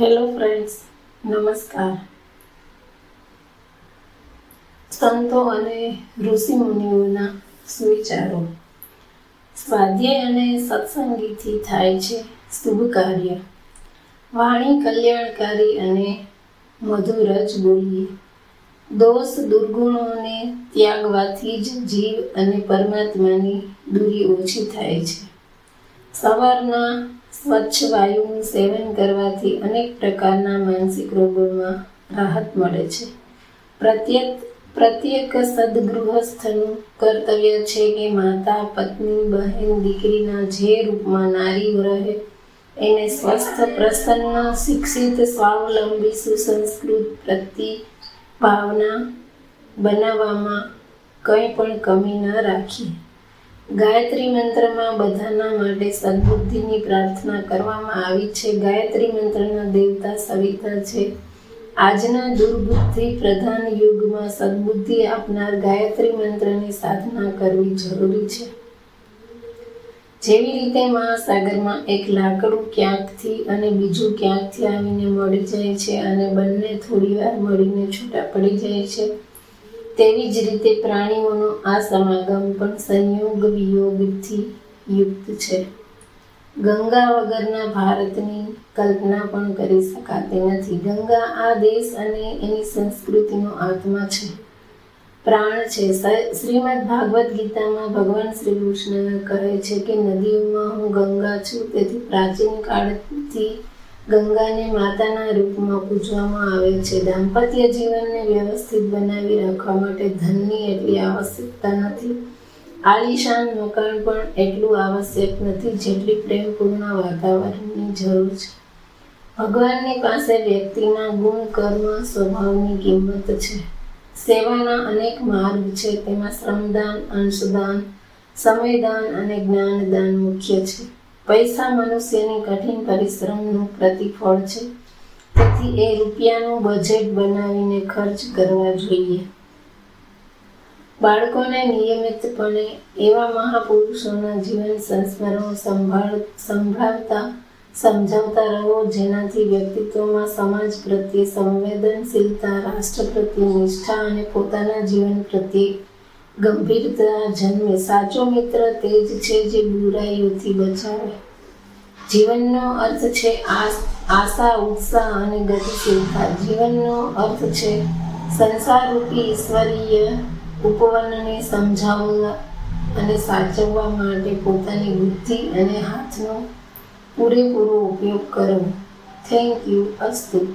Hello friends નમસ્કાર સંતો અને ઋષિ મુનિઓના સુવિચારો. સ્વાધ્યાય અને સત્સંગીથી થાય છે શુભ કાર્ય. વાણી કલ્યાણકારી અને મધુર જ બોલીએ. દોષ દુર્ગુણોને ત્યાગવાથી જ જીવ અને પરમાત્માની દૂરી ઓછી થાય છે. સવારના સ્વચ્છ વાયુનું સેવન કરવાથી અનેક પ્રકારના માનસિક રોગોમાં રાહત મળે છે. પ્રત્યેક પ્રત્યેક સદગૃહસ્થનું કર્તવ્ય છે કે માતા, પત્ની, બહેન, દીકરીના જે રૂપમાં નારી રહે, એને સ્વસ્થ, પ્રસન્ન, શિક્ષિત, સ્વાવલંબી, સુસંસ્કૃત પ્રતિ ભાવના બનાવવામાં કંઈ પણ કમી ન રાખીએ ગાયત્રી મંત્રમાં બધાના માટે સદબુદ્ધિની પ્રાર્થના કરવામાં આવી છે. ગાયત્રી મંત્રના દેવતા સવિતા છે. આજના દુર્બુદ્ધિ પ્રધાન યુગમાં સદબુદ્ધિ આપનાર ગાયત્રી મંત્રની સાધના કરવી જરૂરી છે. જેવી રીતે મહાસાગરમાં એક લાકડું ક્યાંકથી અને બીજું ક્યાંકથી આવીને મળી જાય છે અને બંને થોડી વાર મળીને છૂટા પડી જાય છે. તેવી જ રીતે પ્રાણીઓનો આ સમાગમ પણ સંયોગ વિયોગથી યુક્ત છે. ગંગા વગરના ભારતની કલ્પના પણ કરી શકાતી નથી. ગંગા આ દેશ અને એની સંસ્કૃતિનો આત્મા છે. પ્રાણ છે. શ્રીમદ ભાગવત ગીતામાં ભગવાન શ્રી કૃષ્ણ કહે છે કે, નદીઓમાં હું ગંગા છું. તેથી પ્રાચીન કાળથી ગંગાને માતાના રૂપમાં પૂજવામાં આવે છે. દાંપત્ય જીવનને વ્યવસ્થિત બનાવી રાખવા માટે ધનની એટલી આવશ્યકતા નથી. આલિશાન મકાન પણ એટલું આવશ્યક નથી જેટલી પ્રેમપૂર્ણ વાતાવરણની જરૂર છે. ભગવાનની પાસે વ્યક્તિના ગુણ, કર્મ, સ્વભાવની કિંમત છે. સેવાના અનેક માર્ગ છે. તેમાં શ્રમદાન, અંશદાન, સમયદાન અને જ્ઞાનદાન મુખ્ય છે. પૈસા મનુષ્યની કઠિન પરિશ્રમનું પ્રતિફળ છે. તેથી એ રૂપિયાનું બજેટ બનાવીને ખર્ચ કરવા જોઈએ. બાળકોને નિયમિતપણે એવા મહાપુરુષોના જીવન સંસ્મરણો સંભાળ, સંભાળતા, સમજાવતા રહો જેનાથી વ્યક્તિત્વમાં સમાજ પ્રત્યે સંવેદનશીલતા, રાષ્ટ્ર પ્રત્યે નિષ્ઠા અને પોતાના જીવન પ્રત્યે ગંભીરતા, જન્મે સાચો મિત્ર તે જ છે જે બુરાઈઓથી બચાવે. જીવનનો અર્થ છે આશા, ઉત્સાહ અને ગતિશીલતા. જીવનનો અર્થ છે સંસારરૂપી ઈશ્વરીય ઉપવનને સમજાવવા અને સાચવવા માટે પોતાની બુદ્ધિ અને હાથનો પૂરેપૂરો ઉપયોગ કરો. થેન્ક યુ, અસ્તુ.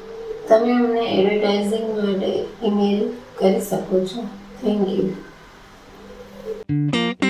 તમે અમને એડવર્ટાઇઝિંગ માટે ઈમેલ કરી શકો છો. Thank you. Música